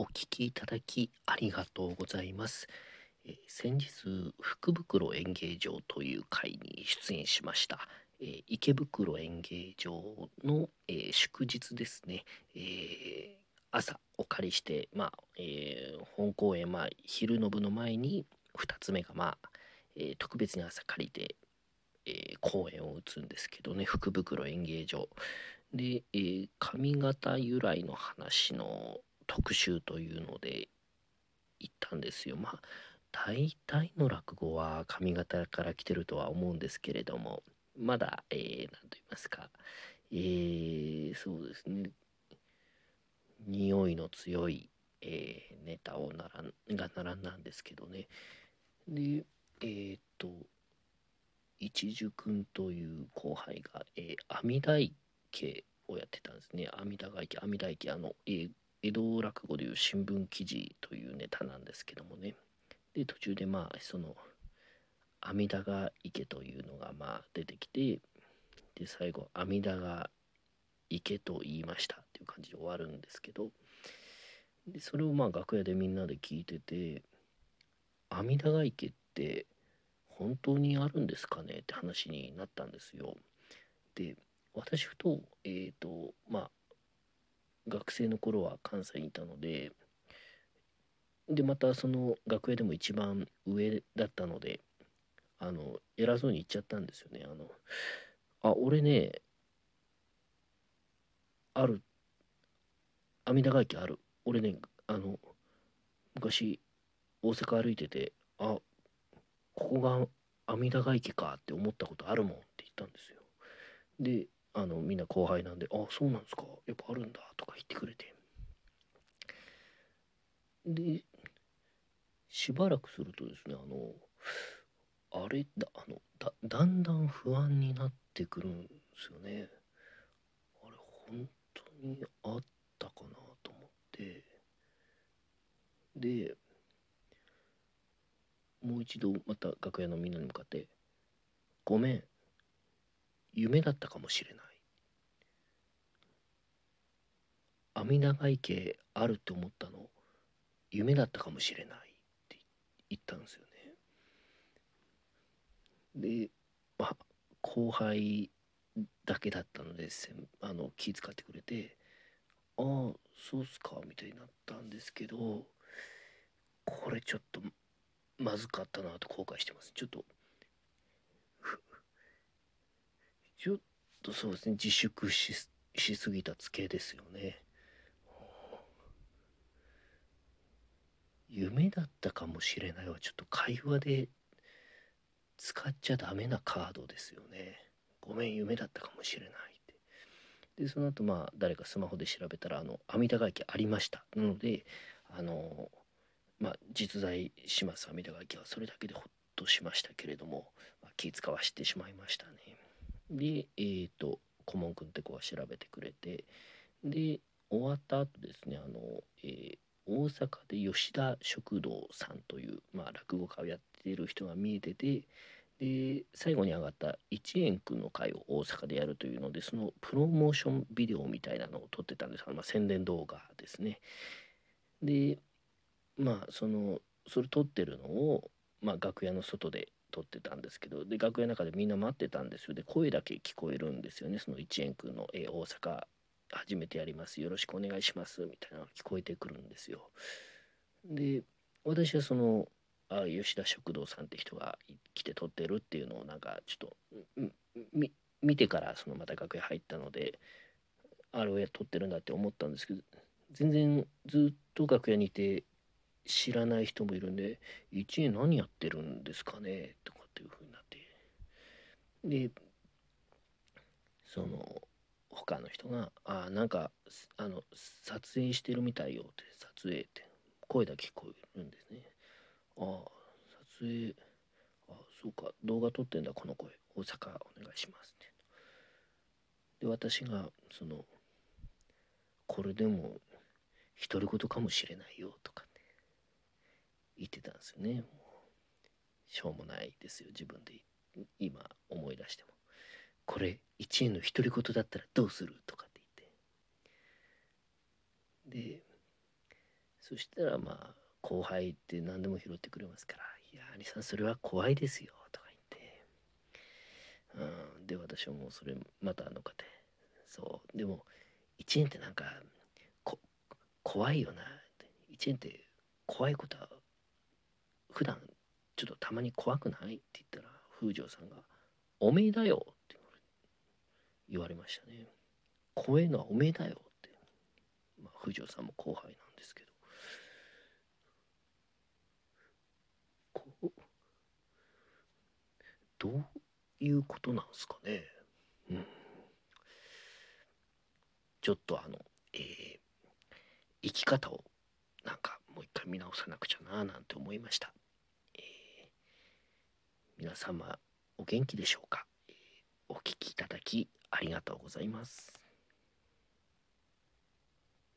お聞きいただきありがとうございます。えー先日、福袋演芸場という会に出演しました。えー池袋演芸場の、えー祝日ですね。え朝お借りして、まあ、え本公演、まあ、昼の部の前に、2つ目が、まあ、え特別に朝借りて、えー公演を打つんですけどね、福袋演芸場。で、えー髪型由来の話の特集というので行ったんですよ。まあ大体の落語は髪型から来てるとは思うんですけれどもまだえー、なんと言いますか。えー、そうですね。匂いの強い、えーネタをならんが並んだんですけどね。でえーっと一樹くんという後輩が、えー、阿弥陀池をやってたんですね。阿弥陀池阿弥陀池あの、えー江戸落語でいう新聞記事というネタなんですけどもねで途中でまあその阿弥陀が池というのがまあ出てきてで最後阿弥陀が池と言いましたっていう感じで終わるんですけどでそれをまあ楽屋でみんなで聞いてて阿弥陀が池って本当にあるんですかねって話になったんですよ。で私ふとえっ、ー、とまあ学生の頃は関西にいたのででまたその楽屋でも一番上だったのであの偉そうに言っちゃったんですよね。あのあ俺ねある阿弥陀ヶ池ある。俺ねあの昔大阪歩いててあここが阿弥陀ヶ池かって思ったことあるもんって言ったんですよ。であのみんな後輩なんで「あそうなんですか。やっぱあるんだ」とか言ってくれて。でしばらくするとですねあのあれだあのだだんだん不安になってくるんですよね。あれ本当にあったかなと思って。でもう一度また楽屋のみんなに向かって「ごめん。夢だったかもしれない」「阿弥陀ヶ池あるって思ったの夢だったかもしれない」って言ったんですよね。でまあ後輩だけだったのであの気遣ってくれて「ああそうっすか」みたいになったんですけどこれちょっとまずかったなと後悔してます。ちょっとちょっとそうですね自粛ししすぎたツケですよね。夢だったかもしれないはちょっと会話で使っちゃダメなカードですよね。ごめん夢だったかもしれないって。でその後まあ誰かスマホで調べたらあの阿弥陀ヶ池ありました。なのであのまあ実在します阿弥陀ヶ池はそれだけでほっとしましたけれども、まあ、気使わしてしまいましたね。でえっ、と顧問くんって子が調べてくれてで終わった後ですねあの、えー大阪で吉田食堂さんという、まあ、落語家をやっている人が見えててで最後に上がった一円くんの会を大阪でやるというのでそのプロモーションビデオみたいなのを撮ってたんです。がまあ、宣伝動画ですね。でまあそのそれ撮ってるのを、まあ、楽屋の外で撮ってたんですけどで楽屋の中でみんな待ってたんですよ。で声だけ聞こえるんですよね。その一円くんの、えー大阪初めてやりますよろしくお願いしますみたいなのが聞こえてくるんですよ。で私はそのあ吉田食堂さんって人が来て撮ってるっていうのをなんかちょっと見てからそのまた楽屋入ったのであれを撮ってるんだって思ったんですけど全然ずっと楽屋にいて知らない人もいるんで「1円何やってるんですかね?」とかっていう風になってでその他の人が「あなんかあの撮影してるみたいよ」って撮影って声だけ聞こえるんですね。ああ撮影あそうか動画撮ってんだこの声大阪お願いしますって。で私がそのこれでも独り言かもしれないよとかって言ってたんですよね。もうしょうもないですよ自分で今。これ1円の独り言だったらどうするとかって言って。でそしたらまあ後輩って何でも拾ってくれますから「いや兄さんそれは怖いですよ」とか言って、うん、で私はもうそれまたあの方そう。でも1円ってなんかこ怖いよな1円って怖いことは普段ちょっとたまに怖くない？って言ったら風城さんが「おめえだよ」言われましたね怖いのはおめえだよって。まあ風城さんも後輩なんですけど。こうどういうことなんですかね。うん。ちょっとあのえー、生き方をなんかもう一回見直さなくちゃななんて思いました。皆様お元気でしょうか、お聞きいただきありがとうございます。